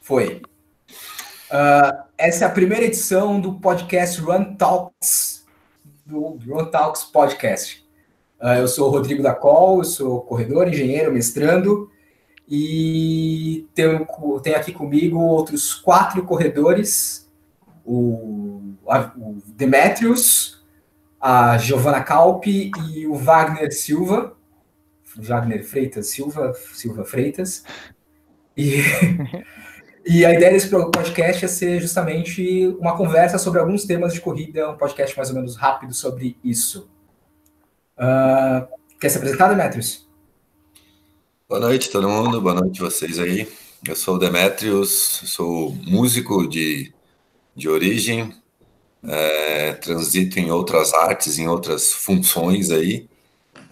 Foi. Uh, essa é a primeira edição do podcast Run Talks, do Run Talks Podcast. Uh, eu sou o Rodrigo da Col, eu sou corredor, engenheiro, mestrando, e tenho, tenho aqui comigo outros quatro corredores, o, a, o Demetrius, a Giovana Calpi e o Wagner Silva. Wagner Freitas Silva, Silva Freitas. E, e a ideia desse podcast é ser justamente uma conversa sobre alguns temas de corrida, um podcast mais ou menos rápido sobre isso. Uh, quer se apresentar, Demetrius? Boa noite, todo mundo. Boa noite vocês aí. Eu sou o Demetrius, sou músico de, de origem, é, transito em outras artes, em outras funções aí.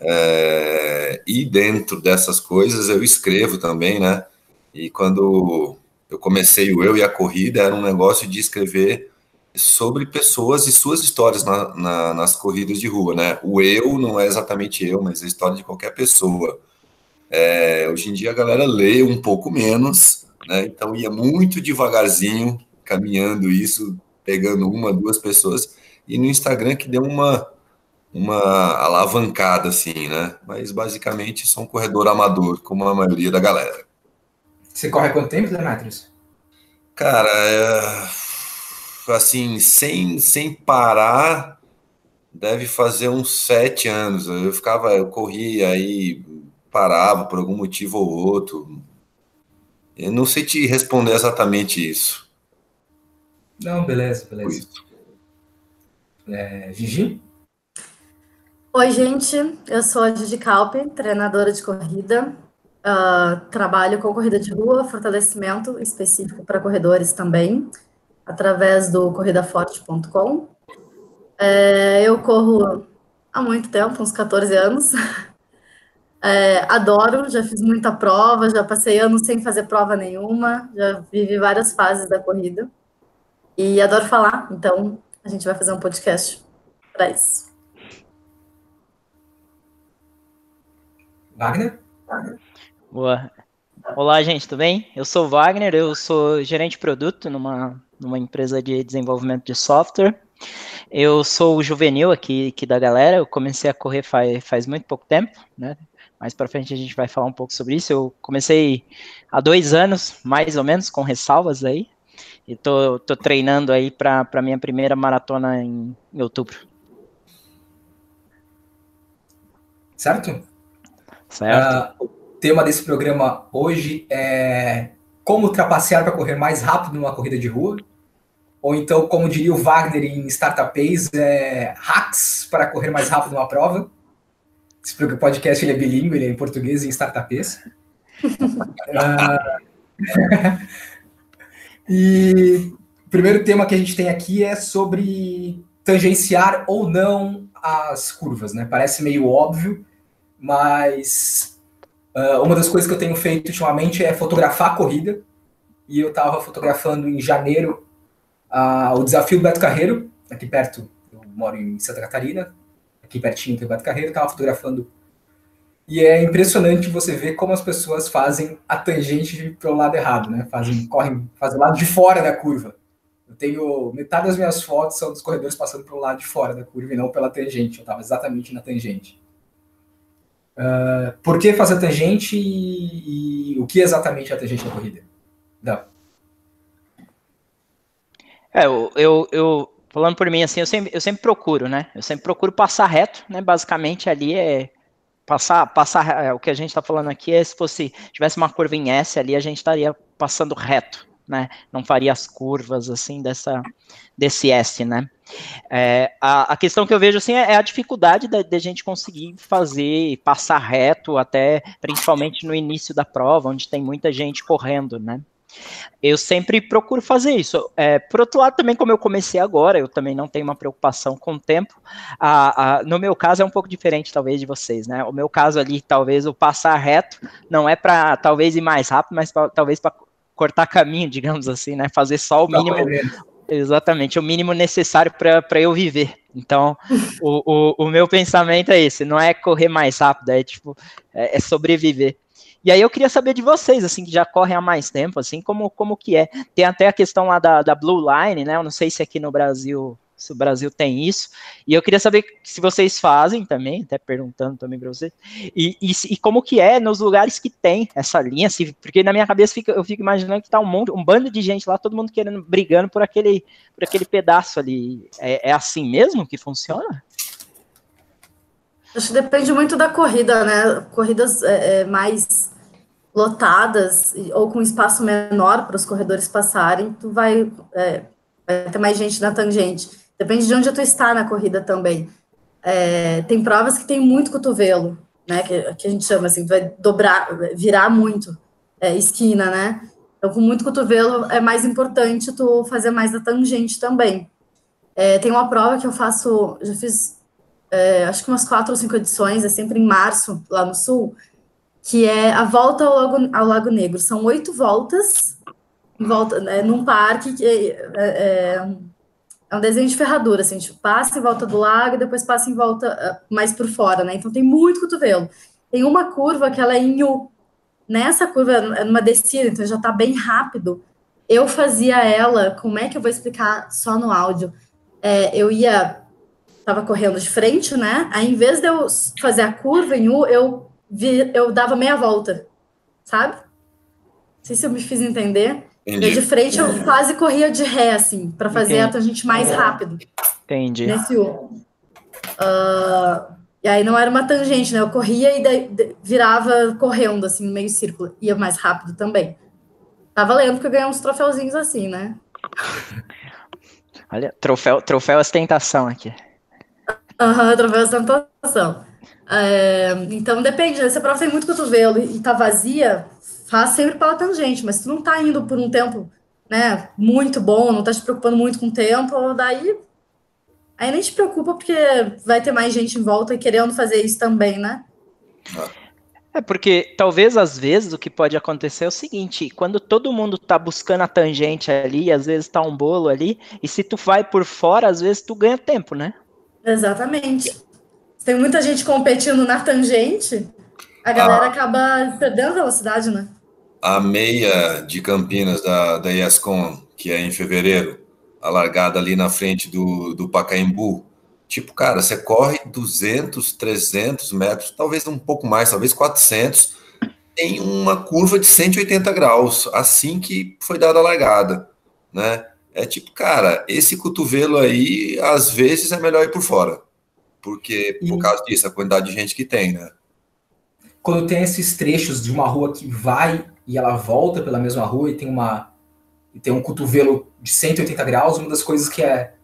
É, e dentro dessas coisas eu escrevo também, né? E quando eu comecei o Eu e a Corrida, era um negócio de escrever sobre pessoas e suas histórias na, na, nas corridas de rua, né? O eu não é exatamente eu, mas a história de qualquer pessoa. É, hoje em dia a galera lê um pouco menos, né? Então ia muito devagarzinho, caminhando isso, pegando uma, duas pessoas, e no Instagram que deu uma uma alavancada, assim, né? Mas basicamente sou um corredor amador, como a maioria da galera. Você corre há quanto tempo, Demetrius? Cara, é, assim, sem, sem parar, deve fazer uns sete anos. Eu ficava, eu corria aí, parava por algum motivo ou outro. Eu não sei te responder exatamente isso. Não, beleza, beleza. É, Gigi? Oi, gente. Eu sou a Gigi Calpe, treinadora de corrida. Uh, trabalho com corrida de rua, fortalecimento específico para corredores também, através do corridaforte.com. É, eu corro há muito tempo, uns 14 anos. É, adoro, já fiz muita prova, já passei anos sem fazer prova nenhuma, já vivi várias fases da corrida. E adoro falar, então a gente vai fazer um podcast para isso. Wagner? Boa. Olá, gente, tudo bem? Eu sou o Wagner, eu sou gerente de produto numa, numa empresa de desenvolvimento de software. Eu sou o juvenil aqui, aqui da galera, eu comecei a correr faz, faz muito pouco tempo, né? Mais para frente a gente vai falar um pouco sobre isso. Eu comecei há dois anos, mais ou menos, com ressalvas aí. E tô, tô treinando aí para minha primeira maratona em, em outubro. Certo? Certo. Uh, tema desse programa hoje é como trapacear para correr mais rápido numa corrida de rua. Ou então, como diria o Wagner em Startups, é hacks para correr mais rápido numa prova. Esse podcast ele é bilíngue, ele é em português e em startups. uh, e o primeiro tema que a gente tem aqui é sobre tangenciar ou não as curvas, né? Parece meio óbvio, mas uh, uma das coisas que eu tenho feito ultimamente é fotografar a corrida. E eu estava fotografando em janeiro uh, o desafio do Beto Carreiro, aqui perto. Eu moro em Santa Catarina, aqui pertinho tem o Beto Carreiro, estava fotografando. E é impressionante você ver como as pessoas fazem a tangente pelo lado errado, né? Fazem, correm, fazem o lado de fora da curva. Eu tenho metade das minhas fotos são dos corredores passando pelo lado de fora da curva e não pela tangente. Eu estava exatamente na tangente. Uh, por que fazer tangente e, e, o que exatamente é a tangente da corrida? Não. É, eu, eu, eu, falando por mim, assim, eu sempre, eu sempre procuro, né? Eu sempre procuro passar reto, né? Basicamente ali é passar, passar é, o que a gente está falando aqui é se fosse tivesse uma curva em S ali, a gente estaria passando reto, né? Não faria as curvas assim dessa desse S, né? É, a, a, questão que eu vejo assim é, é a dificuldade da, de, a gente conseguir fazer passar reto até principalmente no início da prova, onde tem muita gente correndo, né? Eu sempre procuro fazer isso. É, por outro lado, também, como eu comecei agora, eu também não tenho uma preocupação com o tempo. A, a, no meu caso, é um pouco diferente, talvez, de vocês, né? O meu caso ali, talvez o passar reto não é para talvez ir mais rápido, mas pra, talvez para cortar caminho, digamos assim, né? Fazer só o mínimo, Exatamente, o mínimo necessário para eu viver. Então, o, o, o, meu pensamento é esse, não é correr mais rápido, é tipo, é, é sobreviver. E E aí eu queria saber de vocês, assim, que já correm há mais tempo, assim, como, como que é. Tem até a questão lá da, da Blue Line, né? Eu não sei se aqui no Brasil se o Brasil tem isso. E eu queria saber se vocês fazem também, até perguntando também para vocês, e, e, e, como que é nos lugares que tem essa linha, assim, porque na minha cabeça fica, eu fico imaginando que tá um monte, um bando de gente lá, todo mundo querendo, brigando por aquele, por aquele pedaço ali. É, é assim mesmo que funciona? Acho que depende muito da corrida, né? Corridas é, é, mais lotadas ou com espaço menor para os corredores passarem, tu vai, é, vai ter mais gente na tangente. Depende de onde tu está na corrida também. É, tem provas que tem muito cotovelo, né? Que, que, a gente chama assim, tu vai dobrar, virar muito é, esquina, né? Então, com muito cotovelo é mais importante tu fazer mais da tangente também. É, tem uma prova que eu faço, já fiz é, acho que umas quatro ou cinco edições, é sempre em março, lá no sul, que é a volta ao Lago, ao Lago Negro. São oito voltas, volta, né, num parque que é, é, um desenho de ferradura, assim, tipo, passa em volta do lago e depois passa em volta uh, mais por fora, né? Então tem muito cotovelo. Tem uma curva que ela é em U. Nessa curva, é numa descida, então já tá bem rápido. Eu fazia ela, como é que eu vou explicar só no áudio? É, eu ia estava correndo de frente, né? Aí, em vez de eu fazer a curva em U, eu, vi, eu dava meia volta, sabe? Não sei se eu me fiz entender. Entendi. de frente, eu quase corria de ré, assim, para fazer Entendi. a tangente mais rápido. Entendi. Nesse U. Uh, e aí não era uma tangente, né? Eu corria e daí, virava correndo, assim, no meio círculo. Ia mais rápido também. Tava lendo porque eu ganhei uns troféuzinhos assim, né? Olha, troféu, troféu ostentação aqui. Aham, através da tentação. É, então depende, né? Se a prova tem muito cotovelo e tá vazia, faz sempre pela tangente, mas se tu não tá indo por um tempo né, muito bom, não tá te preocupando muito com o tempo, daí aí nem te preocupa porque vai ter mais gente em volta querendo fazer isso também, né? É porque talvez às vezes o que pode acontecer é o seguinte, quando todo mundo tá buscando a tangente ali, às vezes tá um bolo ali, e se tu vai por fora, às vezes tu ganha tempo, né? Exatamente. Tem muita gente competindo na tangente, a galera ah. acaba perdendo velocidade, né? A meia de Campinas da, da ESCOM, que é em fevereiro, a largada ali na frente do, do Pacaembu, tipo, cara, você corre 200, 300 metros, talvez um pouco mais, talvez 400, tem uma curva de 180 graus, assim que foi dada a largada, né? É tipo, cara, esse cotovelo aí, às vezes é melhor ir por fora. Porque, por e... causa disso, a quantidade de gente que tem, né? Quando tem esses trechos de uma rua que vai e ela volta pela mesma rua e tem uma e tem um cotovelo de 180 graus, uma das coisas que é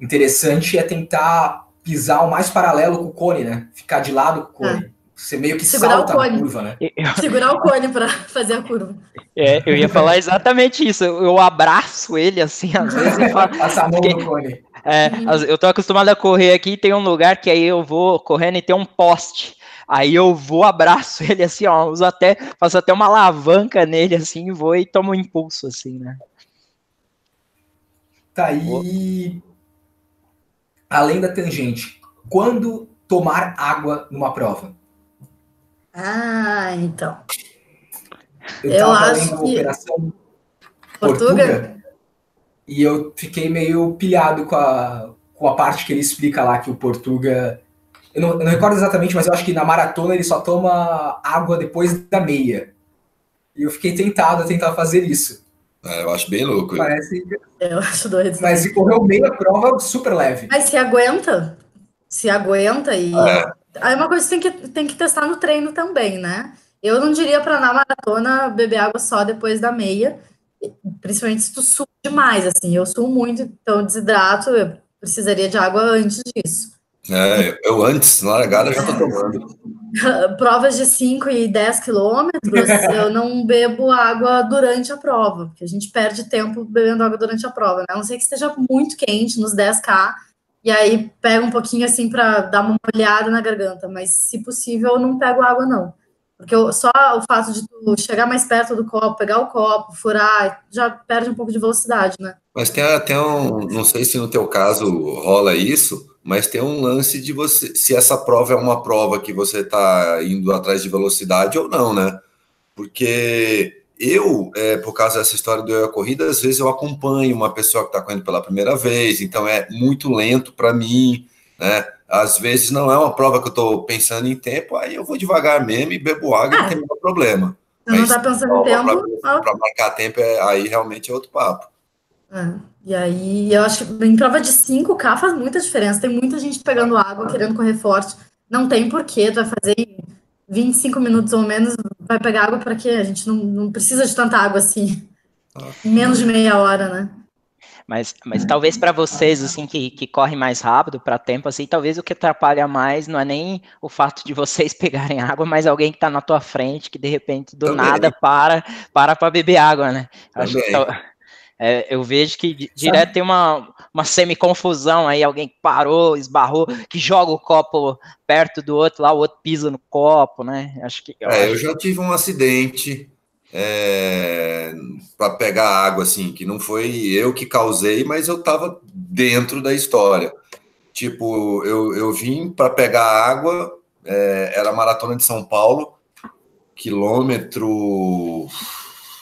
interessante é tentar pisar o mais paralelo com o cone, né? Ficar de lado com o cone. É. Você meio que Segurar salta a curva, né? Segurar o cone para fazer a curva. É, eu ia falar exatamente isso. Eu abraço ele assim, às vezes. Eu falo, Passa a mão porque, no cone. É, eu tô acostumado a correr aqui, tem um lugar que aí eu vou correndo e tem um poste. Aí eu vou, abraço ele assim, ó, uso até, faço até uma alavanca nele assim, vou e tomo um impulso assim, né? Tá aí. Além da tangente, quando tomar água numa prova? Ah, então. Eu, eu acho que Operação Portuga, Portuga e eu fiquei meio pilhado com a, com a parte que ele explica lá que o Portuga. Eu não, eu não recordo exatamente, mas eu acho que na maratona ele só toma água depois da meia. E eu fiquei tentado a tentar fazer isso. É, eu acho bem louco. Parece... Eu acho doido. Mas se correu meia prova super leve. Mas se aguenta. Se aguenta e. É. Aí é uma coisa que tem que, tem que testar no treino também, né? Eu não diria para na maratona beber água só depois da meia, principalmente se tu sua demais, assim. Eu suo muito, então desidrato, eu precisaria de água antes disso. É, eu antes, na largada, já tô tomando. Provas de 5 e 10 quilômetros, eu não bebo água durante a prova, porque a gente perde tempo bebendo água durante a prova, né? A não ser que esteja muito quente nos 10K, e aí pega um pouquinho assim para dar uma molhada na garganta, mas se possível eu não pego água não. Porque eu, só o fato de tu chegar mais perto do copo, pegar o copo, furar, já perde um pouco de velocidade, né? Mas tem até um, não sei se no teu caso rola isso, mas tem um lance de você, se essa prova é uma prova que você está indo atrás de velocidade ou não, né? Porque eu, é, por causa dessa história do eu a corrida, às vezes eu acompanho uma pessoa que está correndo pela primeira vez, então é muito lento para mim, né? Às vezes não é uma prova que eu estou pensando em tempo, aí eu vou devagar mesmo e bebo água e não tem nenhum problema. Você não está pensando em tempo. Para marcar tempo, é, aí realmente é outro papo. É, e aí, eu acho que em prova de 5K faz muita diferença. Tem muita gente pegando água, querendo correr forte. Não tem porquê, tu vai fazer 25 minutos ou menos, vai pegar água para quê? A gente não, não precisa de tanta água assim. Ah. Menos de meia hora, né? Mas, mas talvez para vocês, assim, que, que correm mais rápido para tempo, assim, talvez o que atrapalha mais não é nem o fato de vocês pegarem água, mas alguém que está na tua frente, que de repente do Também. nada para para para beber água, né? Acho que, é, eu vejo que direto tem uma, uma semi-confusão aí, alguém parou, esbarrou, que joga o copo perto do outro, lá o outro pisa no copo, né? Acho que. Eu, é, acho... eu já tive um acidente é, para pegar água, assim, que não foi eu que causei, mas eu estava dentro da história. Tipo, eu, eu vim para pegar água, é, era a maratona de São Paulo, quilômetro.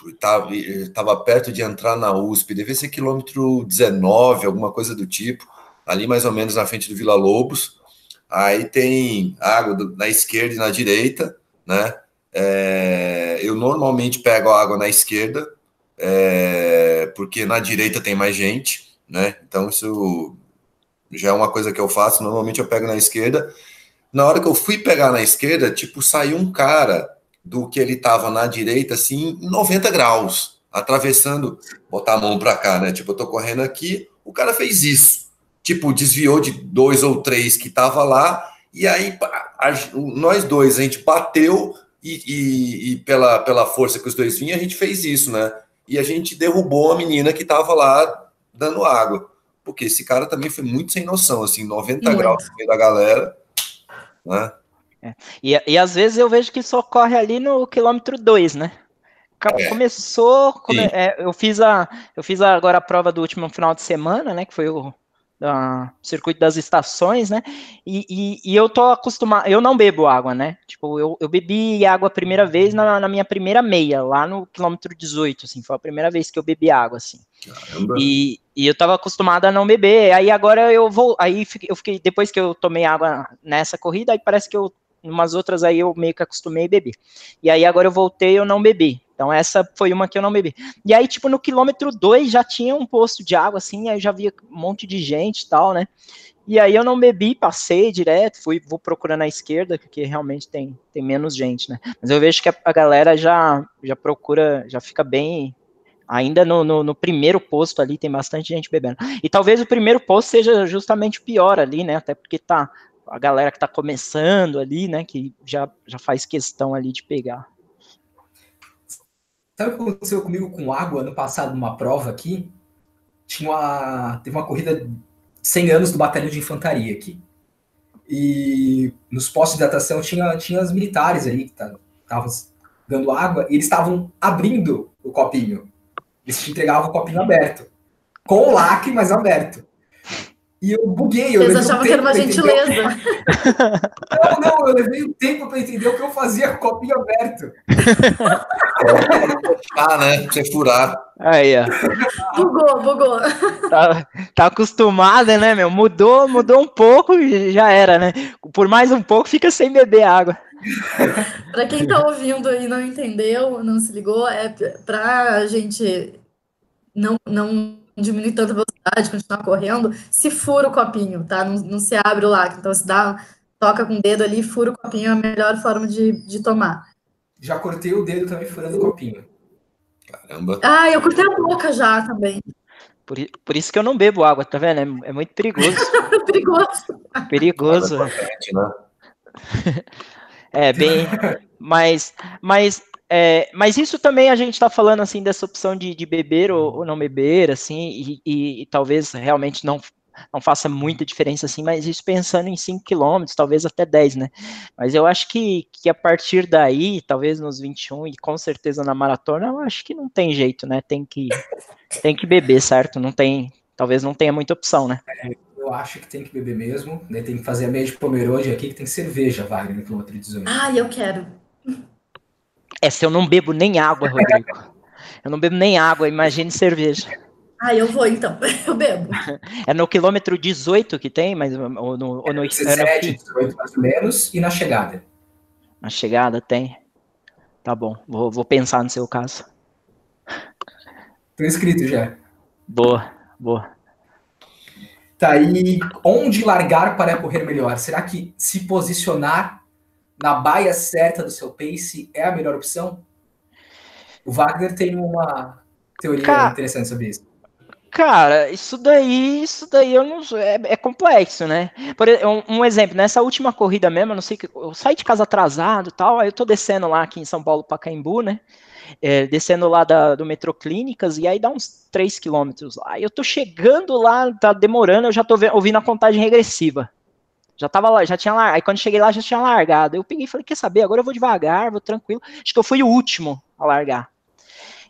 Estava tava perto de entrar na USP, devia ser quilômetro 19, alguma coisa do tipo, ali mais ou menos na frente do Vila Lobos. Aí tem água do, na esquerda e na direita, né? É, eu normalmente pego a água na esquerda, é, porque na direita tem mais gente, né? Então isso já é uma coisa que eu faço. Normalmente eu pego na esquerda. Na hora que eu fui pegar na esquerda, tipo, saiu um cara do que ele estava na direita, assim, 90 graus, atravessando, botar a mão para cá, né? Tipo, eu tô correndo aqui, o cara fez isso. Tipo, desviou de dois ou três que tava lá, e aí a, nós dois, a gente bateu, e, e, e, pela, pela força que os dois vinham, a gente fez isso, né? E a gente derrubou a menina que estava lá dando água. Porque esse cara também foi muito sem noção, assim, 90 muito. graus no meio da galera, né? É. E, e às vezes eu vejo que só corre ali no quilômetro 2, né? É. Começou, come, é, eu fiz a, eu fiz agora a prova do último final de semana, né? Que foi o da circuito das estações, né? E, e, e, eu tô acostumado, eu não bebo água, né? Tipo, eu, eu bebi água a primeira vez na, na, minha primeira meia, lá no quilômetro 18, assim, foi a primeira vez que eu bebi água, assim. E, e eu tava acostumado a não beber, aí agora eu vou, aí eu fiquei, depois que eu tomei água nessa corrida, aí parece que eu, umas outras aí eu meio que acostumei a beber. E aí agora eu voltei, eu não bebi. Então essa foi uma que eu não bebi. E aí, tipo, no quilômetro 2 já tinha um posto de água, assim, aí já via um monte de gente e tal, né? E aí eu não bebi, passei direto, fui, vou procurando a esquerda, porque realmente tem, tem menos gente, né? Mas eu vejo que a, a galera já, já procura, já fica bem. Ainda no, no, no, primeiro posto ali tem bastante gente bebendo. E talvez o primeiro posto seja justamente pior ali, né? Até porque tá a galera que tá começando ali, né? Que já, já faz questão ali de pegar. Sabe o que aconteceu comigo com água ano passado numa prova aqui? Tinha uma, teve uma corrida de 100 anos do batalhão de infantaria aqui. E nos postos de hidratação tinha, tinha os militares ali que estavam dando água e eles estavam abrindo o copinho. Eles te entregavam o copinho aberto. Com o lacre, mas aberto. E eu buguei. Eu Eles achavam que era uma gentileza. Não, não, eu levei um tempo para entender o que eu fazia com o copinho aberto. ah, né? Você furar. Aí, ó. Bugou, bugou. Tá, tá acostumada, né, meu? Mudou, mudou um pouco e já era, né? Por mais um pouco fica sem beber água. para quem tá ouvindo e não entendeu, não se ligou, é pra gente não, não diminuir tanta velocidade, continuar correndo, se fura o copinho, tá? Não, não se abre o lacre. Então, se dá, toca com o dedo ali, fura o copinho, é a melhor forma de, de tomar. Já cortei o dedo também furando o copinho. Caramba. Ah, eu cortei a boca já também. Por, por isso que eu não bebo água, tá vendo? É, é muito perigoso. perigoso. Perigoso. É, né? é bem. Mas, mas é, mas isso também a gente está falando assim dessa opção de, de beber ou, ou, não beber, assim, e, e, e, talvez realmente não, não faça muita diferença assim, mas isso pensando em 5 quilômetros, talvez até 10, né? Mas eu acho que, que a partir daí, talvez nos 21 e com certeza na maratona, eu acho que não tem jeito, né? Tem que, tem que beber, certo? Não tem, talvez não tenha muita opção, né? É, eu acho que tem que beber mesmo, né? Tem que fazer a meia de Pomerode aqui, que tem cerveja, Wagner, no quilômetro 18. Ah, eu quero. É, se eu não bebo nem água, Rodrigo. Eu não bebo nem água, imagine cerveja. Ah, eu vou então, eu bebo. É no quilômetro 18 que tem, mas ou no, ou no, 17, é no 18 mais ou menos, e na chegada? Na chegada tem. Tá bom, vou, vou pensar no seu caso. Tô inscrito já. Boa, boa. Tá aí, onde largar para correr melhor? Será que se posicionar na baia certa do seu pace é a melhor opção? O Wagner tem uma teoria Cara, interessante sobre isso. Cara, isso daí, isso daí eu não é, é complexo, né? Por um, um, exemplo, nessa última corrida mesmo, eu não sei que eu saí de casa atrasado, tal, aí eu tô descendo lá aqui em São Paulo para Caimbu, né? É, descendo lá da, do metrô Clínicas e aí dá uns 3 quilômetros lá. Eu tô chegando lá, tá demorando, eu já tô ouvindo a contagem regressiva. Já tava lá, já tinha lá. Aí quando cheguei lá, já tinha largado. Eu peguei e falei: quer saber? Agora eu vou devagar, vou tranquilo. Acho que eu fui o último a largar.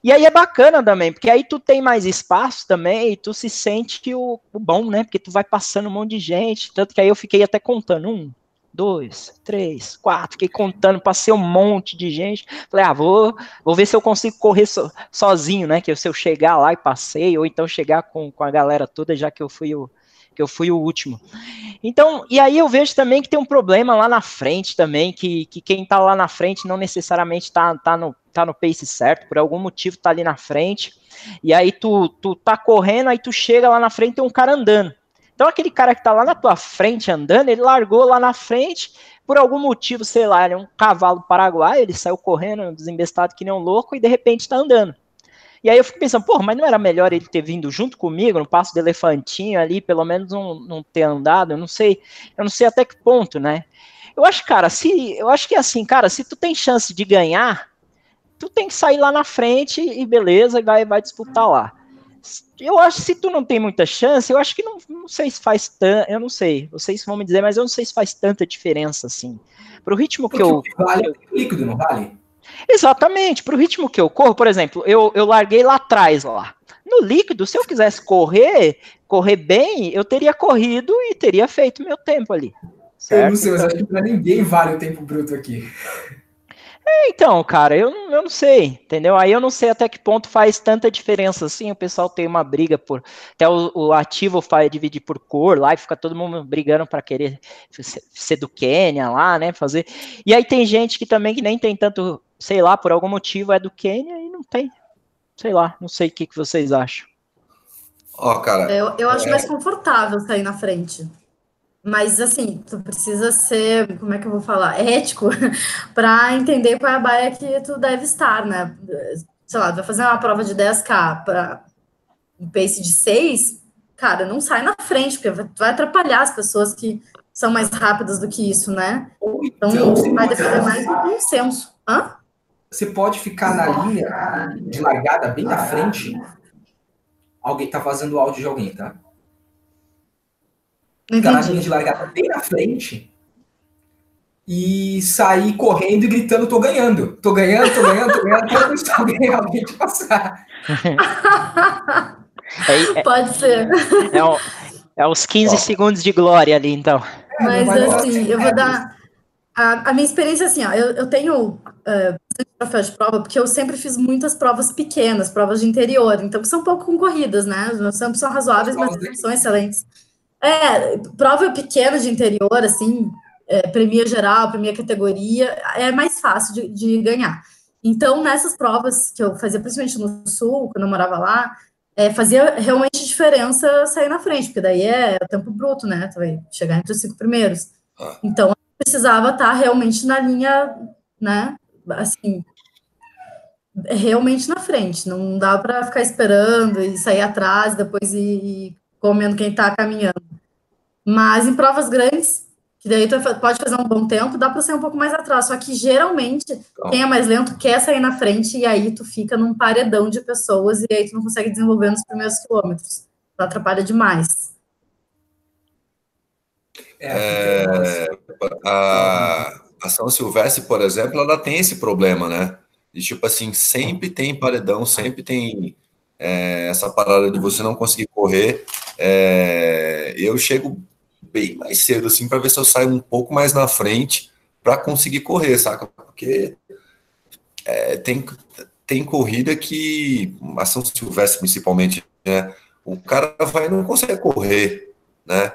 E aí é bacana também, porque aí tu tem mais espaço também e tu se sente o, o bom, né? Porque tu vai passando um monte de gente. Tanto que aí eu fiquei até contando. Um, dois, três, quatro. Fiquei contando, passei um monte de gente. Falei, ah, vou, vou ver se eu consigo correr so, sozinho, né? Que se eu chegar lá e passei, ou então chegar com, com a galera toda, já que eu fui o, que eu fui o último. Então, e aí eu vejo também que tem um problema lá na frente também, que, que quem tá lá na frente não necessariamente tá, tá, no, tá no pace certo, por algum motivo tá ali na frente, e aí tu, tu tá correndo, aí tu chega lá na frente tem um cara andando. Então aquele cara que tá lá na tua frente andando, ele largou lá na frente, por algum motivo, sei lá, ele é um cavalo paraguaio, ele saiu correndo, desembestado que nem um louco, e de repente tá andando. E aí eu fico pensando, pô, mas não era melhor ele ter vindo junto comigo no passo do elefantinho ali, pelo menos não, não ter andado, eu não sei, eu não sei até que ponto, né? Eu acho, cara, se eu acho que assim, cara, se tu tem chance de ganhar, tu tem que sair lá na frente e beleza, vai, vai disputar lá. Eu acho que se tu não tem muita chance, eu acho que não, não sei se faz tanto, eu não sei, vocês vão me dizer, mas eu não sei se faz tanta diferença assim. Pro ritmo que Porque eu. Vale eu, líquido, não vale? Exatamente, para o ritmo que eu corro, por exemplo, eu, eu larguei lá atrás lá. No líquido, se eu quisesse correr, correr bem, eu teria corrido e teria feito meu tempo ali. Certo? Eu não sei, mas acho que para ninguém vale o tempo bruto aqui. É, então, cara, eu, eu não sei, entendeu? Aí eu não sei até que ponto faz tanta diferença assim. O pessoal tem uma briga por. Até o, o ativo faz dividir por cor lá e fica todo mundo brigando para querer ser, ser, do Quênia lá, né? Fazer. E aí tem gente que também que nem tem tanto sei lá, por algum motivo é do Quênia e não tem. Sei lá, não sei o que, que vocês acham. Ó, oh, cara. Eu, eu acho é... mais confortável sair na frente. Mas, assim, tu precisa ser, como é que eu vou falar? Ético para entender qual é a baia que tu deve estar, né? Sei lá, tu vai fazer uma prova de 10K para um pace de 6, cara, não sai na frente, porque vai atrapalhar as pessoas que são mais rápidas do que isso, né? Então, então você vai defender mais do consenso. Hã? Você pode ficar na linha de largada bem na frente. Alguém tá fazendo o áudio de alguém, tá? Na linha de largada bem na frente e sair correndo e gritando: tô ganhando, tô ganhando, tô ganhando, tô ganhando, até deixar alguém, alguém te passar. É, é, Pode ser. É, o, é os 15 segundos de glória ali, então. É, mas, mas assim, eu vou dar. A, a, minha experiência, assim, ó, eu, eu tenho uh, troféu de prova, porque eu sempre fiz muitas provas pequenas, provas de interior, então que são pouco concorridas, né? Tempos são razoáveis, mas são excelentes. É, prova pequena de interior, assim, é, premia geral, premia categoria, é mais fácil de, de, ganhar. Então, nessas provas que eu fazia, principalmente no Sul, quando eu morava lá, é, fazia realmente diferença sair na frente, porque daí é o tempo bruto, né? Tu vai chegar entre os cinco primeiros. Ah. Então, precisava estar realmente na linha, né? Assim, realmente na frente. Não dá para ficar esperando e sair atrás, depois ir, comendo quem está caminhando. Mas em provas grandes, que daí tu pode fazer um bom tempo, dá para sair um pouco mais atrás. Só que geralmente quem é mais lento quer sair na frente e aí tu fica num paredão de pessoas e aí tu não consegue desenvolver nos primeiros quilômetros. Tu atrapalha demais. É, a, a São Silvestre, por exemplo, ela tem esse problema, né? De tipo assim, sempre tem paredão, sempre tem é, essa parada de você não conseguir correr. É, eu chego bem mais cedo, assim, para ver se eu saio um pouco mais na frente para conseguir correr, saca? Porque é, tem, tem corrida que, a São Silvestre principalmente, né? O cara vai não consegue correr, né?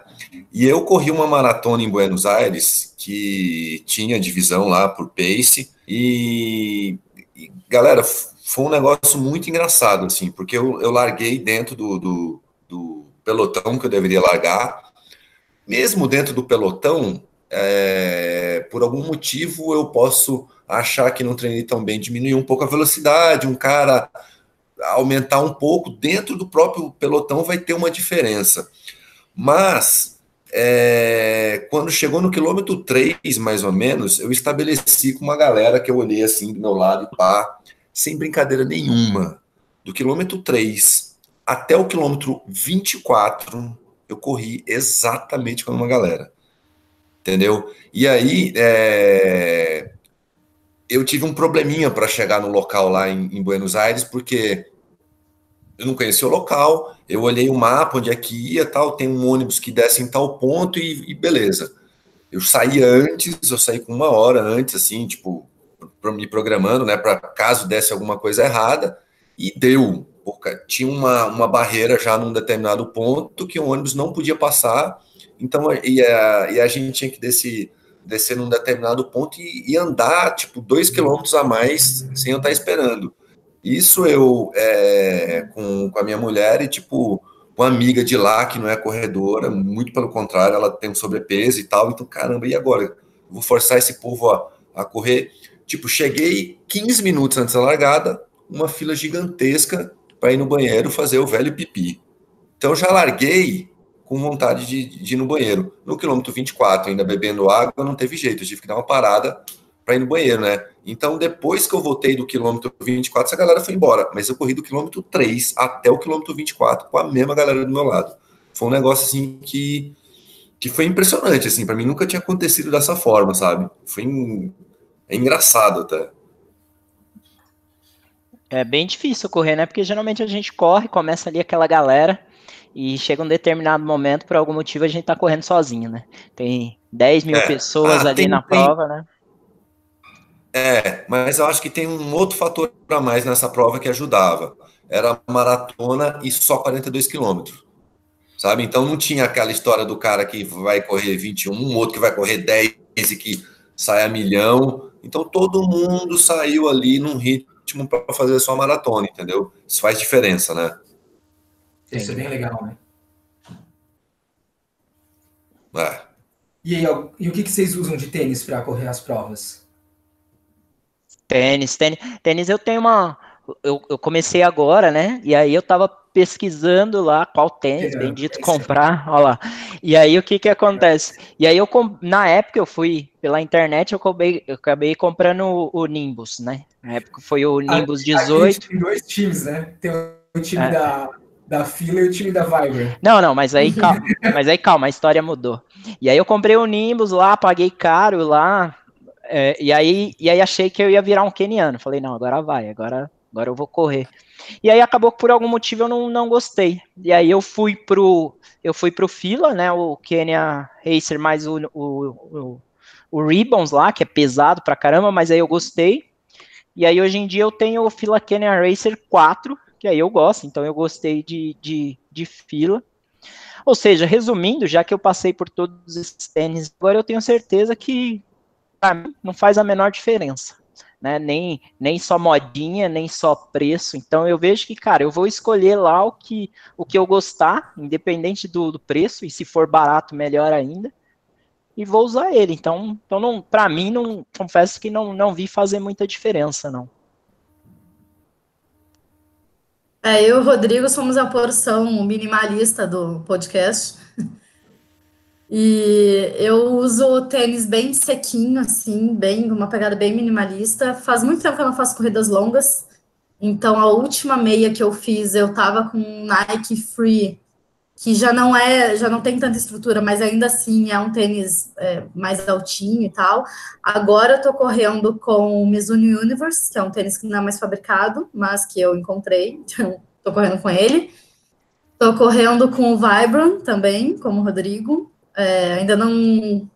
E eu corri uma maratona em Buenos Aires que tinha divisão lá por pace e, e galera, foi um negócio muito engraçado, assim, porque eu, eu larguei dentro do, do, do, pelotão que eu deveria largar. Mesmo dentro do pelotão, é, por algum motivo eu posso achar que não treinei tão bem, diminuir um pouco a velocidade, um cara aumentar um pouco dentro do próprio pelotão vai ter uma diferença. Mas é, quando chegou no quilômetro 3, mais ou menos, eu estabeleci com uma galera que eu olhei assim do meu lado e pá, sem brincadeira nenhuma, do quilômetro 3 até o quilômetro 24, eu corri exatamente com uma galera. Entendeu? E aí, é, eu tive um probleminha para chegar no local lá em, em, Buenos Aires, porque eu não conhecia o local, eu olhei o mapa onde é que ia, tal, tem um ônibus que desce em tal ponto e, e beleza. Eu saí antes, eu saí com uma hora antes, assim, tipo, me programando, né, para caso desse alguma coisa errada, e deu. Porque tinha uma, uma barreira já num determinado ponto que o ônibus não podia passar, então e a, e a gente tinha que descer, descer num determinado ponto e, e andar, tipo, dois quilômetros a mais sem eu estar esperando. Isso eu, é, com, com a minha mulher e, tipo, uma amiga de lá que não é corredora, muito pelo contrário, ela tem um sobrepeso e tal, então, caramba, e agora? Vou forçar esse povo a, a correr. Tipo, cheguei 15 minutos antes da largada, uma fila gigantesca para ir no banheiro fazer o velho pipi. Então já larguei com vontade de, de ir no banheiro. No quilômetro 24, ainda bebendo água, não teve jeito, eu tive que dar uma parada para ir no banheiro, né? Então, depois que eu voltei do quilômetro 24, essa galera foi embora. Mas eu corri do quilômetro 3 até o quilômetro 24 com a mesma galera do meu lado. Foi um negócio assim que, que foi impressionante, assim, para mim nunca tinha acontecido dessa forma, sabe? Foi é engraçado até. É bem difícil correr, né? Porque geralmente a gente corre, começa ali aquela galera e chega um determinado momento, por algum motivo, a gente tá correndo sozinho, né? Tem 10 mil é. pessoas ah, ali tem, na tem... prova, né? É, mas eu acho que tem um outro fator para mais nessa prova que ajudava. Era maratona e só 42 quilômetros. Sabe? Então não tinha aquela história do cara que vai correr 21, um outro que vai correr 10 e que sai a milhão. Então todo mundo saiu ali num ritmo para fazer a sua maratona, entendeu? Isso faz diferença, né? Isso é bem legal, né? É. E, aí, e o que, que vocês usam de tênis para correr as provas? Tênis, tênis. Tênis eu tenho uma. Eu, eu comecei agora, né? E aí eu tava pesquisando lá qual tênis, é, bendito, é comprar, olha lá. E aí o que que acontece? E aí eu, na época eu fui pela internet, eu acabei, eu acabei comprando o, o Nimbus, né? Na época foi o Nimbus 18. Tem dois times, né? Tem o time é. da, da fila e o time da Viber. Não, não, mas aí calma, mas aí calma, a história mudou. E aí eu comprei o Nimbus lá, paguei caro lá, é, e, aí, e aí achei que eu ia virar um keniano. Falei, não, agora vai, agora, agora eu vou correr. E aí acabou que por algum motivo eu não, não gostei. E aí eu fui pro eu fui pro fila, né? O Kenya Racer mais o, o, o, o Ribbons lá, que é pesado pra caramba, mas aí eu gostei. E aí hoje em dia eu tenho o fila Kenya Racer 4, que aí eu gosto, então eu gostei de, de, de fila. Ou seja, resumindo, já que eu passei por todos esses tênis, agora eu tenho certeza que mim não faz a menor diferença. Né? Nem, nem só modinha, nem só preço. Então eu vejo que, cara, eu vou escolher lá o que, o que eu gostar, independente do, do preço, e se for barato, melhor ainda, e vou usar ele. Então, então não, para mim, não confesso que não, não vi fazer muita diferença, não. É, eu e o Rodrigo somos a porção minimalista do podcast. E eu uso tênis bem sequinho, assim, bem, uma pegada bem minimalista. Faz muito tempo que eu não faço corridas longas. Então, a última meia que eu fiz, eu tava com um Nike Free, que já não é, já não tem tanta estrutura, mas ainda assim é um tênis é, mais altinho e tal. Agora eu tô correndo com o Mizuno Universe, que é um tênis que não é mais fabricado, mas que eu encontrei, então tô correndo com ele. Tô correndo com o Vibram também, como o Rodrigo. É, ainda não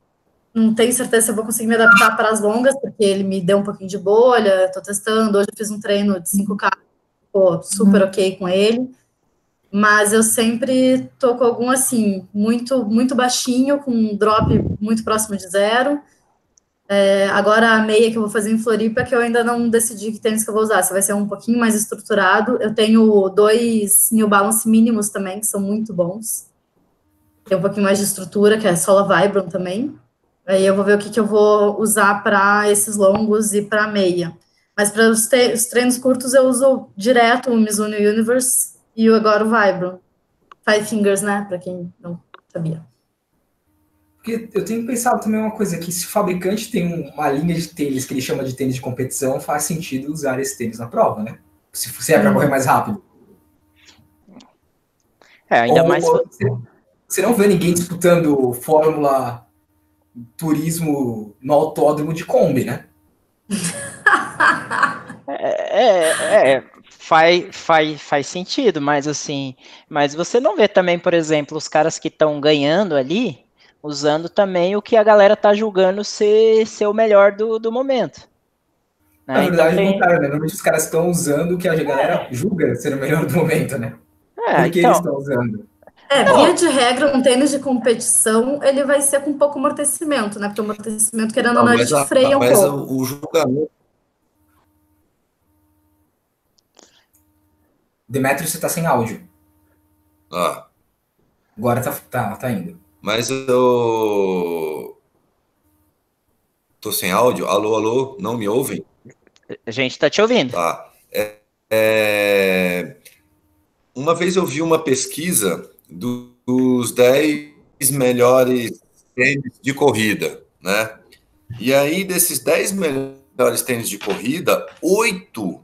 não tenho certeza se eu vou conseguir me adaptar para as longas, porque ele me deu um pouquinho de bolha, estou testando, hoje eu fiz um treino de 5K, pô, super uhum. ok com ele, mas eu sempre tô com algum, assim, muito, muito baixinho, com um drop muito próximo de zero, é, agora a meia que eu vou fazer em Floripa, que eu ainda não decidi que tênis que eu vou usar, se vai ser um pouquinho mais estruturado, eu tenho dois New Balance mínimos também, que são muito bons, tem um pouquinho mais de estrutura, que é Sola Vibram também, Aí eu vou ver o que, que eu vou usar para esses longos e para meia. Mas para os, os, treinos curtos eu uso direto o Mizuno Universe e agora o Vibro. Five Fingers, né? Para quem não sabia. Porque eu tenho pensado também uma coisa, que se o fabricante tem uma linha de tênis que ele chama de tênis de competição, faz sentido usar esse tênis na prova, né? Se, se é para correr mais rápido. É, ainda Ou, mais... Você, você não vê ninguém disputando Fórmula turismo no autódromo de Kombi, né? É, é, é, faz, faz, faz sentido, mas assim, mas você não vê também, por exemplo, os caras que estão ganhando ali, usando também o que a galera tá julgando ser, ser o melhor do, do momento. Né? Na verdade, então, tem... cara, né? Normalmente os caras estão usando o que a galera julga ser o melhor do momento, né? É, Por que então, eles estão usando? É, via de regra, um tênis de competição, ele vai ser com pouco amortecimento, né? Porque o amortecimento, querendo ou não, gente freia um mas pouco. Mas o julgamento... Demetrio, você tá sem áudio. Ah. Agora tá, tá, tá indo. Mas eu... Tô sem áudio? Alô, alô? Não me ouvem? A gente tá te ouvindo. Tá. É, é... Uma vez eu vi uma pesquisa dos 10 melhores tênis de corrida, né? E aí, desses 10 melhores tênis de corrida, oito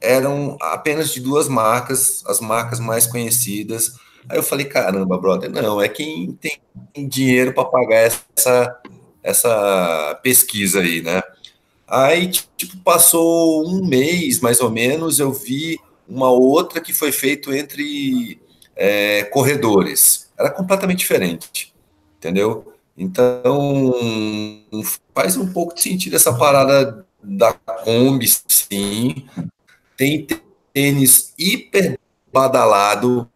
eram apenas de duas marcas, as marcas mais conhecidas. Aí eu falei, caramba, brother, não, é quem tem dinheiro para pagar essa, essa pesquisa aí, né? Aí, tipo, passou um mês, mais ou menos, eu vi uma outra que foi feito entre é, corredores. Era completamente diferente, entendeu? Então, faz um pouco de sentido essa parada da Kombi, sim. Tem tênis hiper badalado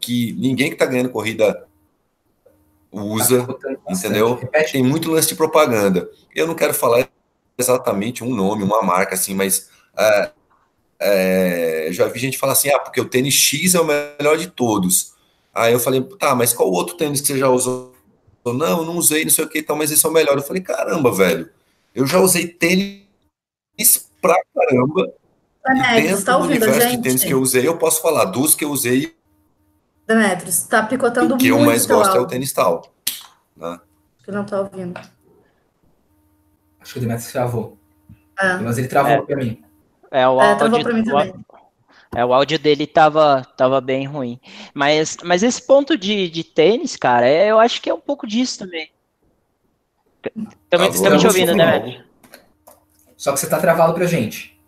que ninguém que está ganhando corrida usa, entendeu? Tem muito lance de propaganda. Eu não quero falar exatamente um nome, uma marca assim, mas uh, é, já vi gente falar assim, ah, porque o tênis X é o melhor de todos. Aí eu falei, tá, mas qual outro tênis que você já usou? Não, não usei, não sei o que e tal, mas esse é o melhor. Eu falei, caramba, velho, eu já usei tênis pra caramba. Demetrius, tá ouvindo universo gente? de tênis que eu usei, eu posso falar dos que eu usei. Demetrius, tá picotando muito. O que eu mais gosto é o tênis tal. Né? Acho que não tá ouvindo. Acho que o Demetrius travou. É. Mas ele travou é. pra mim. É, o é, áudio, é, o áudio dele tava, tava bem ruim. Mas, mas esse ponto de, de tênis, cara, é, eu acho que é um pouco disso também. Também, tá te ouvindo, né? Só que você tá travado pra gente.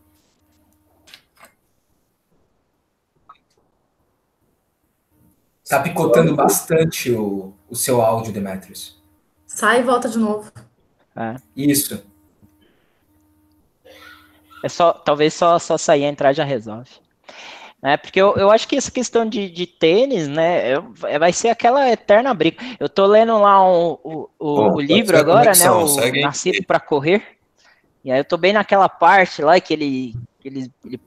Tá picotando bastante o, o seu áudio, Demetrius. Sai e volta de novo. É. Isso. É só, talvez só, só sair e entrar já resolve. Né? Porque eu, eu acho que essa questão de, de tênis, né, eu, é, vai ser aquela eterna briga. Eu tô lendo lá um, o, o, o livro agora, né, o Segue. Nascido para Correr, e aí eu tô bem naquela parte lá que ele, ele, ele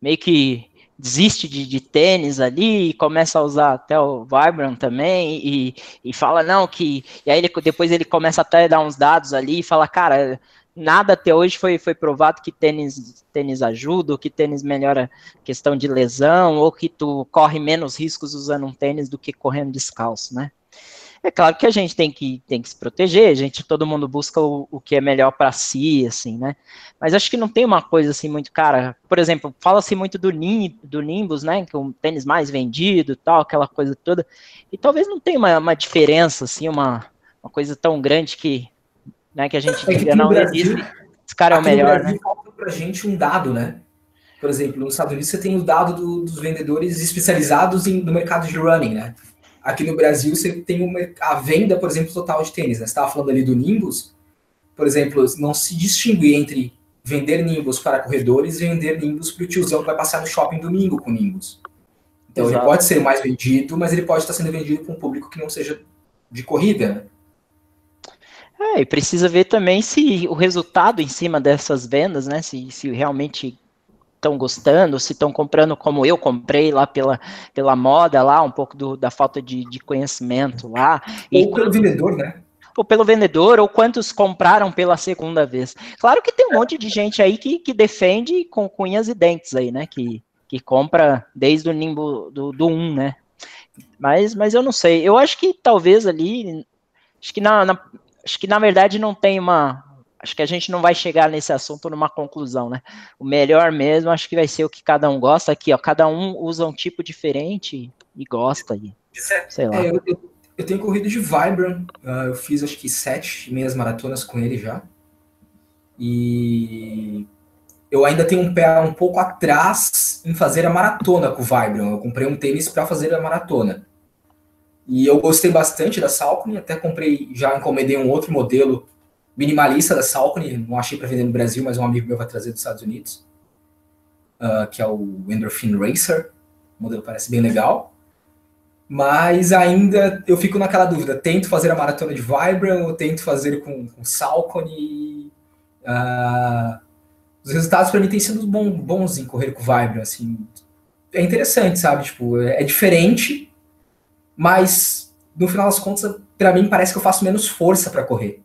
meio que desiste de, de, tênis ali e começa a usar até o Vibram também e, e fala não que e aí ele, depois ele começa até a dar uns dados ali e fala cara nada até hoje foi, foi provado que tênis, tênis ajuda, ou que tênis melhora questão de lesão, ou que tu corre menos riscos usando um tênis do que correndo descalço, né? É claro que a gente tem que, tem que se proteger, a gente, todo mundo busca o, o que é melhor para si, assim, né? Mas acho que não tem uma coisa assim muito cara. Por exemplo, fala-se muito do, do Nimbus, né? Que é um tênis mais vendido tal, aquela coisa toda. E talvez não tenha uma, uma diferença, assim, uma, uma coisa tão grande que né? Que a gente é diga, não Brasil, existe. Esse cara é o melhor, Brasil, né? Falta pra gente um dado, né? Por exemplo, nos Estados Unidos você tem o dado do, dos vendedores especializados em, no mercado de running, né? aqui no Brasil você tem uma, a venda, por exemplo, total de tênis. Né? Você estava falando ali do Nimbus, por exemplo, não se distingue entre vender Nimbus para corredores e vender Nimbus para o tiozão que vai passar no shopping domingo com Nimbus. Então Exato. ele pode ser mais vendido, mas ele pode estar sendo vendido para um público que não seja de corrida. É, e precisa ver também se o resultado em cima dessas vendas, né? Se, se realmente estão gostando, se estão comprando como eu comprei lá pela, pela moda lá, um pouco do, da falta de, de conhecimento lá. Ou e, pelo vendedor, né? Ou pelo vendedor, ou quantos compraram pela segunda vez. Claro que tem um monte de gente aí que, que defende com cunhas e dentes aí, né? Que, que compra desde o nimbo do, do 1, né? Mas, mas eu não sei. Eu acho que talvez ali. Acho que na, na acho que na verdade não tem uma. Acho que a gente não vai chegar nesse assunto numa conclusão, né? O melhor mesmo, acho que vai ser o que cada um gosta aqui, ó. Cada um usa um tipo diferente e gosta. E, sei lá. É, eu, eu, eu, tenho corrido de Vibram. Uh, eu fiz acho que sete meias maratonas com ele já. E eu ainda tenho um pé um pouco atrás em fazer a maratona com o Vibram. Eu comprei um tênis para fazer a maratona. E eu gostei bastante da Salcone, até comprei, já encomendei um outro modelo minimalista da Salcone, não achei para vender no Brasil, mas um amigo meu vai trazer dos Estados Unidos, uh, que é o Endorphin Racer. O modelo parece bem legal. Mas ainda eu fico naquela dúvida: tento fazer a maratona de Vibram ou tento fazer com, com Salcone? Uh, os resultados para mim têm sido bons, bons em correr com Vibram. Assim, é interessante, sabe? Tipo, é, é diferente mas no final das contas, para mim parece que eu faço menos força para correr.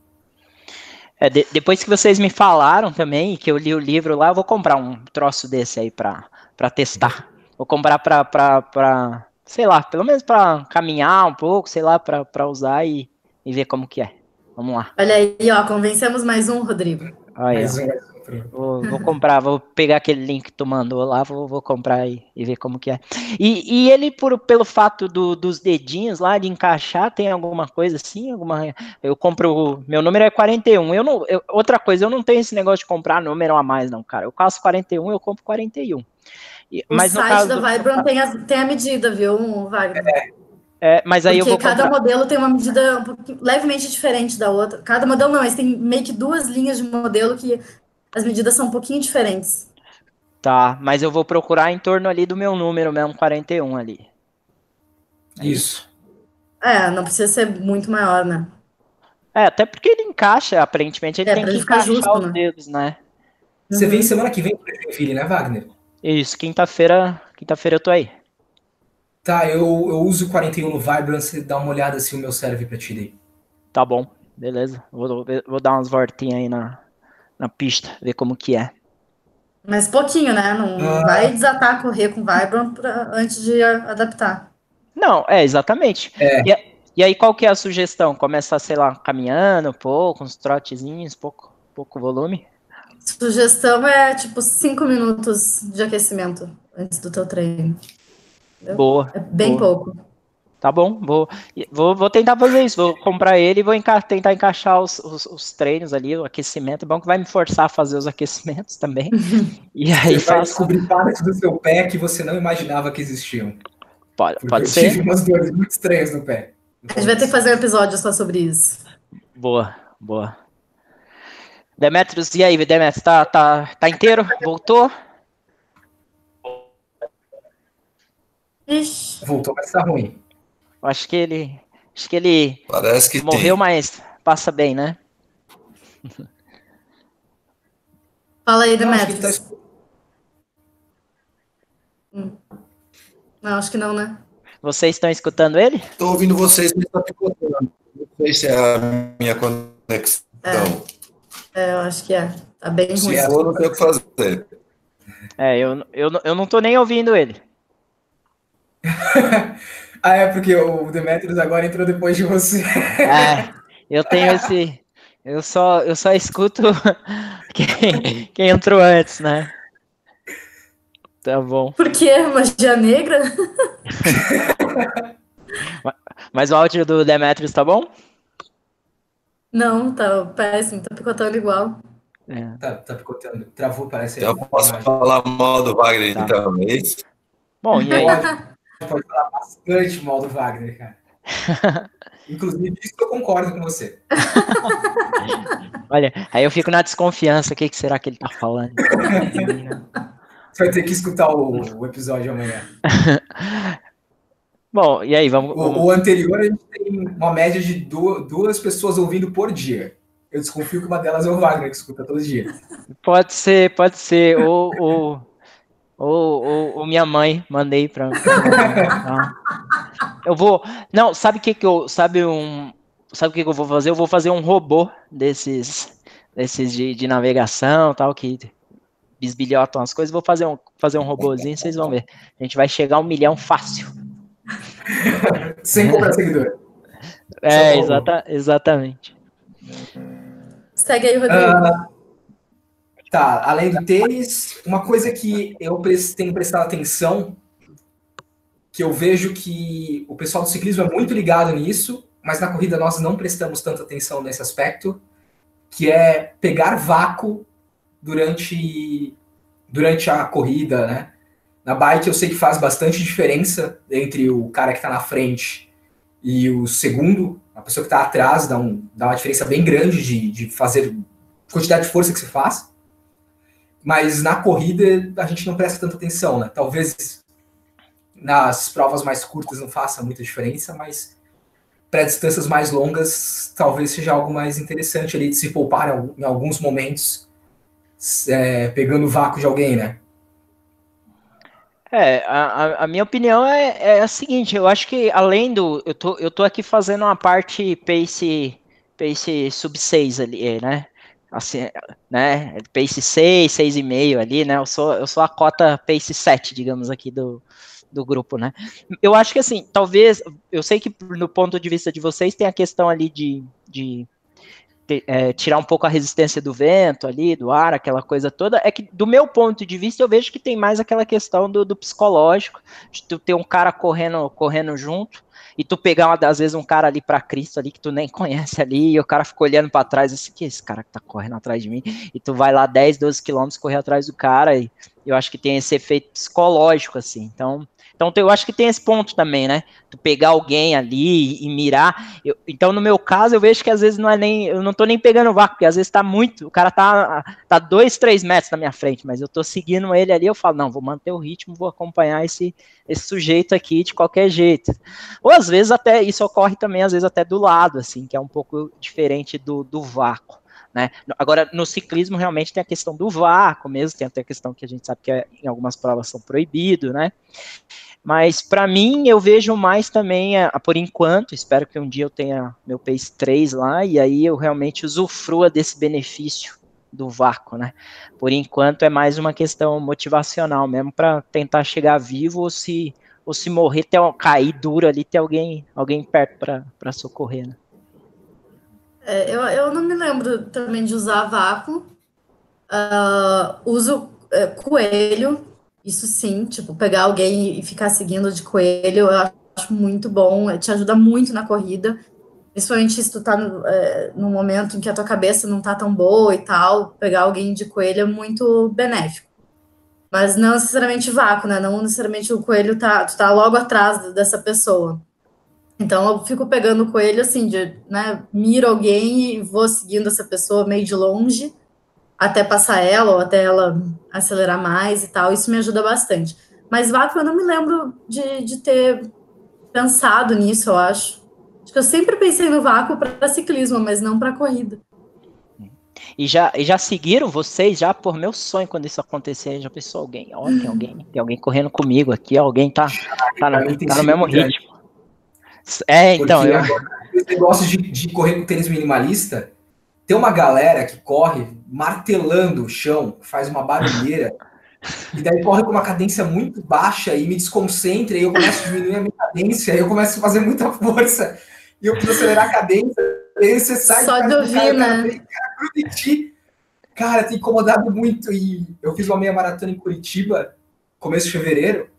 É, de, depois que vocês me falaram também, que eu li o livro lá, eu vou comprar um troço desse aí para testar. Vou comprar para, sei lá, pelo menos para caminhar um pouco, sei lá, para usar e, e ver como que é. Vamos lá. Olha aí, ó, convencemos mais um, Rodrigo. Aí, mais um. Vou, vou, comprar, vou pegar aquele link que tu mandou lá, vou, vou comprar e, e, ver como que é. E, e ele, por, pelo fato do, dos dedinhos lá, de encaixar, tem alguma coisa assim? Alguma, eu compro, meu número é 41. Eu não, eu, outra coisa, eu não tenho esse negócio de comprar número a mais, não, cara. Eu caço 41, eu compro 41. E, o mas site caso, da Vibram tem a, tem a medida, viu, Wagner? É. É, mas aí Porque eu vou cada comprar. modelo tem uma medida um levemente diferente da outra. Cada modelo não, mas tem meio que duas linhas de modelo que as medidas são um pouquinho diferentes. Tá, mas eu vou procurar em torno ali do meu número mesmo, 41 ali. Isso. É, não precisa ser muito maior, né? É, até porque ele encaixa, aparentemente ele é, tem que encaixar justo, os né? dedos, né? Você uhum. vem semana que vem para Joinville, né, Wagner? Isso, quinta-feira, quinta-feira eu tô aí. Tá, eu, eu uso 41 no Vibrance, dá uma olhada se o meu serve pra ti daí. Tá bom, beleza. Vou, vou dar umas voltinhas aí na, na pista, ver como que é. Mas pouquinho, né? Não ah. vai desatar a correr com Vibram pra, antes de adaptar. Não, é, exatamente. É. E, e, aí, qual que é a sugestão? Começar, sei lá, caminhando um pouco, uns trotezinhos, pouco, pouco volume? Sugestão é, tipo, cinco minutos de aquecimento antes do teu treino. Boa. É bem boa. pouco. Tá bom, vou, vou, vou tentar fazer isso. Vou comprar ele e vou enca tentar encaixar os, os, os, treinos ali, o aquecimento. É bom que vai me forçar a fazer os aquecimentos também. e aí você vai descobrir partes do seu pé que você não imaginava que existiam. Pode, pode eu ser. tive umas dores muito estranhas no pé. A gente vai ter que fazer um episódio só sobre isso. Boa, boa. Demetrius, e aí, Demetrius, tá, tá, tá inteiro? Voltou? Ixi. Voltou, mas tá ruim. Acho que ele. Acho que ele Parece que morreu, tem. mas passa bem, né? Fala aí, Demetrius. Tá... Hum. Não, acho que não, né? Vocês estão escutando ele? Estou ouvindo vocês, mas está picotando. Não sei se é a minha conexão. É, é eu acho que é. Tá bem ruim. Se for, não tem o que fazer. É, eu, eu, eu não tô nem ouvindo ele. Ah, é porque o Demetrius agora entrou depois de você. É, eu tenho esse. Eu só, eu só escuto quem, quem entrou antes, né? Tá bom. Por quê? Magia negra? Mas o áudio do Demetrius tá bom? Não, tá péssimo, tá picotando igual. É. Tá, tá picotando. Travou, parece. Eu posso falar mal do Wagner, tá. então, é isso? Bom, e aí? Pode falar bastante mal do Wagner, cara. Inclusive, isso eu concordo com você. Olha, aí eu fico na desconfiança, o que, que será que ele tá falando? Você vai ter que escutar o, o episódio amanhã. Bom, e aí, vamos. O, o, anterior a gente tem uma média de duas, duas pessoas ouvindo por dia. Eu desconfio que uma delas é o Wagner, que escuta todos os dias. Pode ser, pode ser. Ou, ou, ou, ou, ou minha mãe, mandei para. eu vou. Não, sabe o que, que eu. Sabe um. Sabe o que, que eu vou fazer? Eu vou fazer um robô desses, desses de, de navegação tal, que bisbilhotam as coisas. Vou fazer um, fazer um robôzinho, vocês vão ver. A gente vai chegar a um milhão fácil. Sem comprar seguidor. É, exata, exatamente. Segue aí, Rodrigo. Uh, tá, além do tênis, uma coisa que eu tenho prestado atenção, que eu vejo que o pessoal do ciclismo é muito ligado nisso, mas na corrida nós não prestamos tanta atenção nesse aspecto, que é pegar vácuo durante, durante a corrida, né? Na bike eu sei que faz bastante diferença entre o cara que está na frente e o segundo, a pessoa que está atrás dá, um, dá uma diferença bem grande de, de fazer quantidade de força que se faz. Mas na corrida a gente não presta tanta atenção, né? Talvez nas provas mais curtas não faça muita diferença, mas para distâncias mais longas talvez seja algo mais interessante ali de se poupar em alguns momentos é, pegando o vácuo de alguém, né? É, a, a minha opinião é, é, a seguinte, eu acho que além do. Eu tô, eu tô aqui fazendo uma parte pace, pace sub 6 ali, né? Assim, né? Pace 6, 6,5 ali, né? Eu sou, eu sou a cota pace 7, digamos, aqui do, do grupo, né? Eu acho que assim, talvez. Eu sei que no ponto de vista de vocês tem a questão ali de, de é, tirar um pouco a resistência do vento ali, do ar, aquela coisa toda, é que do meu ponto de vista eu vejo que tem mais aquela questão do, do psicológico, de ter um cara correndo, correndo junto, e tu pegar uma, às vezes um cara ali para Cristo ali que tu nem conhece ali, e o cara fica olhando para trás, assim, que é esse cara que tá correndo atrás de mim, e tu vai lá 10, 12 quilômetros correr atrás do cara, e eu acho que tem esse efeito psicológico, assim, então então eu acho que tem esse ponto também, né? Tu pegar alguém ali e mirar. Eu, então, no meu caso, eu vejo que às vezes não é nem. Eu não tô nem pegando o vácuo, porque às vezes tá muito. O cara tá, tá dois, três metros na minha frente, mas eu tô seguindo ele ali, eu falo, não, vou manter o ritmo, vou acompanhar esse, esse sujeito aqui de qualquer jeito. Ou às vezes até isso ocorre também, às vezes, até do lado, assim, que é um pouco diferente do, do vácuo. Né? Agora, no ciclismo, realmente tem a questão do vácuo mesmo, tem até a questão que a gente sabe que é, em algumas provas são proibido, né? Mas para mim, eu vejo mais também, a, a, por enquanto, espero que um dia eu tenha meu Pace 3 lá e aí eu realmente usufrua desse benefício do vácuo, né? Por enquanto é mais uma questão motivacional mesmo para tentar chegar vivo ou se ou se morrer, ter, cair duro ali, ter alguém, alguém perto para socorrer, né? É, eu, eu não me lembro também de usar vácuo. Uh, uso é, coelho isso sim, tipo, pegar alguém e ficar seguindo de coelho, eu acho muito bom, te ajuda muito na corrida, principalmente se tu tá no, é, no momento em que a tua cabeça não tá tão boa e tal, pegar alguém de coelho é muito benéfico. Mas não necessariamente vácuo, né? Não necessariamente o coelho tá, tu tá logo atrás dessa pessoa. Então eu fico pegando o coelho assim, de, né, miro alguém e vou seguindo essa pessoa meio de longe, até passar ela ou até ela acelerar mais e tal, isso me ajuda bastante. Mas vácuo eu não me lembro de, de ter pensado nisso, eu acho. Acho que eu sempre pensei no vácuo para ciclismo, mas não para corrida. E já, e já seguiram vocês, já por meu sonho quando isso acontecer, já pensou alguém, ó, tem alguém, tem alguém correndo comigo aqui, alguém tá, tá, na, tá no mesmo ritmo. É, então. eu... Esse negócio de, de correr com tênis minimalista, tem uma galera que corre martelando o chão, faz uma barulheira, e daí corre com uma cadência muito baixa e me desconcentra, e eu começo a diminuir a minha cadência, e eu começo a fazer muita força, e eu preciso acelerar a cadência, e aí você sai Só de ouvir, né? Cara, cara, tem incomodado muito, e eu fiz uma meia maratona em Curitiba, começo de fevereiro,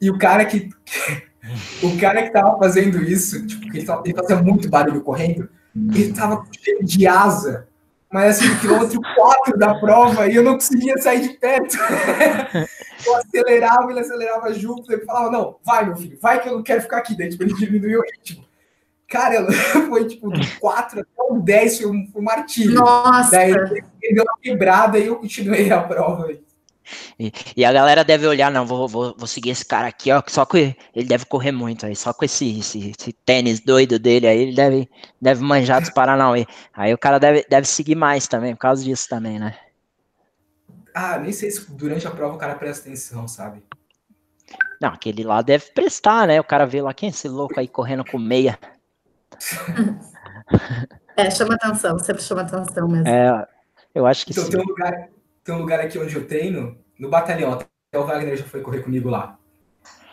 e o cara que... o cara que tava fazendo isso, tipo, ele, tava, ele fazia muito barulho correndo, ele tava cheio de asa. mas assim, quilômetro 4 da prova e eu não conseguia sair de perto. eu acelerava, ele acelerava junto, ele falava, não, vai, meu filho, vai que eu não quero ficar aqui. Daí, tipo, ele diminuiu o ritmo. Cara, foi tipo do 4 até o 10 foi um, um martírio. Nossa! Daí ele deu uma quebrada e eu continuei a prova. E, e, a galera deve olhar, não, vou, vou, vou seguir esse cara aqui, ó, só que ele deve correr muito aí, só com esse, esse, esse tênis doido dele aí, ele deve, deve manjar dos Paranauê. Aí o cara deve, deve seguir mais também, por causa disso também, né? Ah, nem sei se durante a prova o cara presta atenção, sabe? Não, aquele lá deve prestar, né? O cara vê lá, quem é esse louco aí correndo com meia? É, chama atenção, sempre chama atenção mesmo. É, eu acho que então, sim. Tem um, lugar, tem um lugar aqui onde eu treino, no batalhão, até o Wagner já foi correr comigo lá.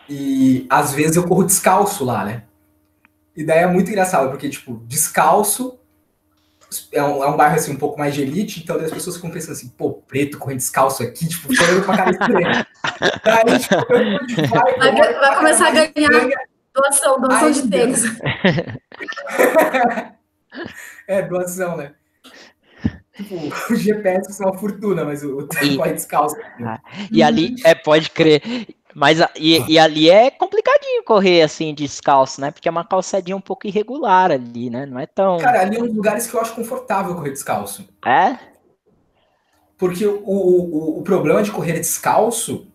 E às vezes eu corro descalço lá, né? E daí é muito engraçado, porque, tipo, descalço é um, é um bairro assim um pouco mais de elite, então as pessoas ficam pensando assim, pô, preto correndo descalço aqui, tipo, olhando pra cara estranha. Daí, tipo, vai, vai, vai começar a ganhar estranha. doação, doação Ainda. de tênis. é, doação, né? Tipo, o GPS é uma fortuna, mas o tempo corre descalço. Ah, e ali, é, pode crer. Mas e, e, ali é complicadinho correr assim descalço, né? Porque é uma calçadinha um pouco irregular ali, né? Não é tão. Cara, ali é um dos lugares que eu acho confortável correr descalço. É? Porque o, o, o problema de correr descalço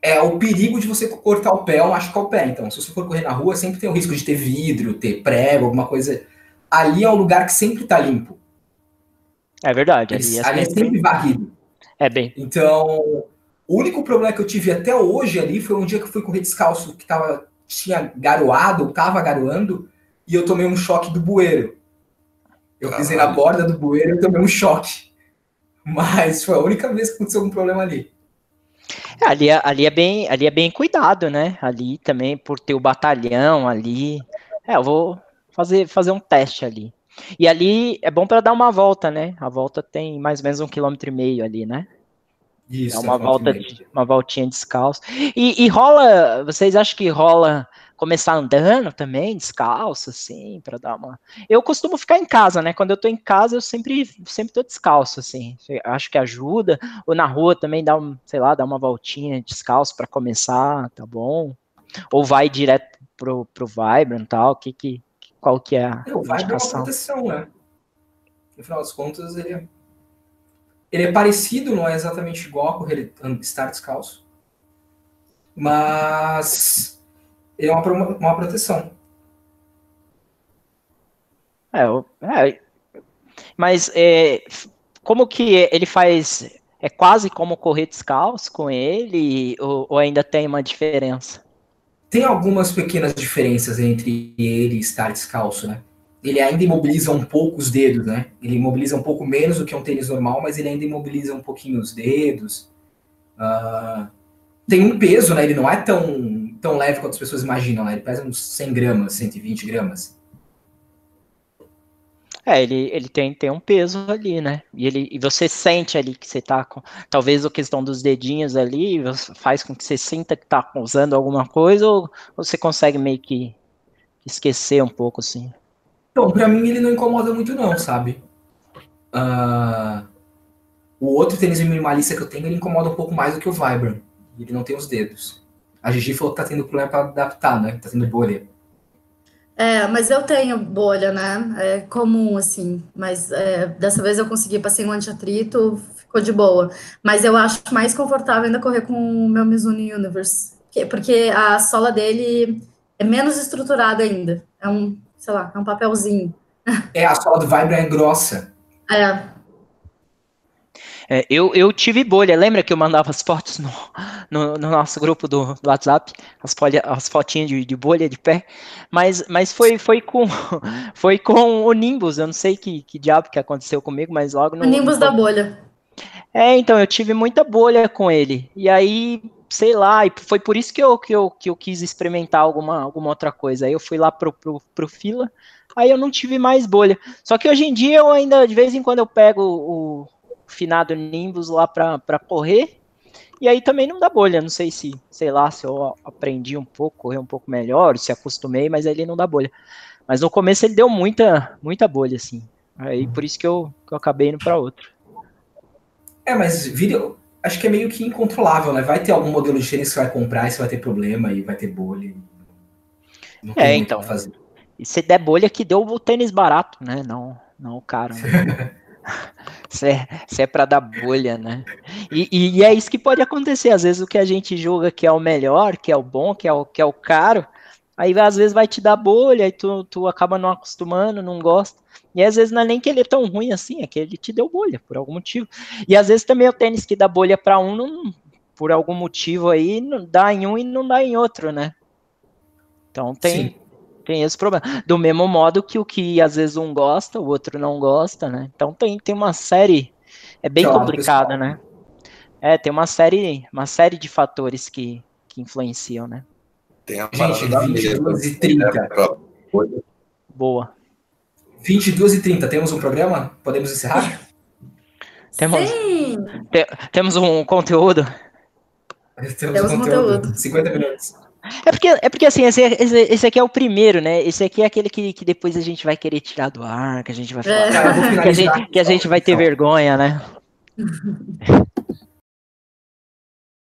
é o perigo de você cortar o pé ou machucar o pé. Então, se você for correr na rua, sempre tem o risco de ter vidro, ter prego, alguma coisa. Ali é um lugar que sempre tá limpo. É verdade. Ali, é, ali é sempre varrido. É bem. Então, o único problema que eu tive até hoje ali foi um dia que eu fui correr descalço, que tava, tinha garoado, tava garoando, e eu tomei um choque do bueiro. Eu Caralho. pisei na borda do bueiro e tomei um choque. Mas foi a única vez que aconteceu algum problema ali. É, ali, é, ali, é bem, ali é bem cuidado, né? Ali também, por ter o batalhão ali. É, eu vou fazer, fazer um teste ali. E ali é bom para dar uma volta, né? A volta tem mais ou menos um quilômetro e meio ali, né? Isso, é uma volta, de, uma voltinha descalço. E, e, rola, vocês acham que rola começar andando também, descalço, assim, para dar uma. Eu costumo ficar em casa, né? Quando eu tô em casa, eu sempre, sempre tô descalço, assim. Acho que ajuda. Ou na rua também dá um, sei lá, dá uma voltinha descalço para começar, tá bom? Ou vai direto pro, pro Vibrant tal, que, que, qual que é a. É, é uma proteção, né? No final das contas, ele é ele é parecido, não é exatamente igual a correr estar descalço, mas ele é uma, uma proteção. É, é mas é, como que ele faz? É quase como correr descalço com ele, ou, ou ainda tem uma diferença? Tem algumas pequenas diferenças entre ele estar descalço, né? ele ainda imobiliza um pouco os dedos, né? Ele imobiliza um pouco menos do que um tênis normal, mas ele ainda imobiliza um pouquinho os dedos. Uh, tem um peso, né? Ele não é tão, tão leve quanto as pessoas imaginam, né? Ele pesa uns 100 gramas, 120 gramas. É, ele, ele tem, tem um peso ali, né? E, ele, e você sente ali que você tá com. Talvez a questão dos dedinhos ali faz com que você sinta que tá usando alguma coisa, ou, você consegue meio que esquecer um pouco, assim? Então, pra mim ele não incomoda muito não, sabe? Uh, o outro tênis minimalista que eu tenho, ele incomoda um pouco mais do que o Vibram. Ele não tem os dedos. A Gigi falou que tá tendo problema para adaptar, né? Tá tendo bolha. É, mas eu tenho bolha, né? É comum, assim. Mas é, dessa vez eu consegui, passei um anti-atrito, ficou de boa. Mas eu acho mais confortável ainda correr com o meu Mizuno Universe. Porque a sola dele é menos estruturada ainda. É um sei lá, é um papelzinho. É, a sola do Vibra é grossa. É. É, eu, eu tive bolha, lembra que eu mandava as fotos no, no, no nosso grupo do, do WhatsApp, as, folha, as fotinhas de, de, bolha de pé, mas, mas foi, foi, com, foi com o Nimbus, eu não sei que, que diabo que aconteceu comigo, mas logo no... O Nimbus no... da bolha. É, então, eu tive muita bolha com ele, e aí sei lá, e foi por isso que eu, que eu, que eu quis experimentar alguma, alguma outra coisa. Aí eu fui lá pro, pro, pro fila, aí eu não tive mais bolha. Só que hoje em dia eu ainda, de vez em quando, eu pego o, finado Nimbus lá pra, pra correr, e aí também não dá bolha. Não sei se, sei lá, se eu aprendi um pouco, correr um pouco melhor, se acostumei, mas ele não dá bolha. Mas no começo ele deu muita, muita bolha, assim. Aí por isso que eu, que eu acabei indo para outro. É, mas vídeo, acho que é meio que incontrolável, né? Vai ter algum modelo de tênis que você vai comprar e você vai ter problema e vai ter bolha. Não é, então. Fazer. E se der bolha que deu o tênis barato, né? Não, não o caro. Né? Se é, é para dar bolha, né? E, e, é isso que pode acontecer. Às vezes o que a gente julga que é o melhor, que é o bom, que é o, que é o caro, aí às vezes vai te dar bolha e tu, tu acaba não acostumando, não gosta. E às vezes não é nem que ele é tão ruim assim, é que ele te deu bolha por algum motivo. E às vezes também o tênis que dá bolha para um, não, por algum motivo aí, não dá em um e não dá em outro, né? Então tem. Tem esse problema. Do mesmo modo que o que às vezes um gosta, o outro não gosta, né? Então tem, tem uma série. É bem Tchau, complicado, pessoal. né? É, tem uma série, uma série de fatores que, que influenciam, né? Tem a Gente, 22 e 30. Boa. 22 e 30, temos um programa? Podemos encerrar? Temos, te, temos um conteúdo. Temos, temos um conteúdo. conteúdo. 50 minutos. É porque, é porque assim, esse, esse, esse, aqui é o primeiro, né? Esse aqui é aquele que, que depois a gente vai querer tirar do ar, que a gente vai falar, é. que, a gente, que a gente vai ter vergonha, né?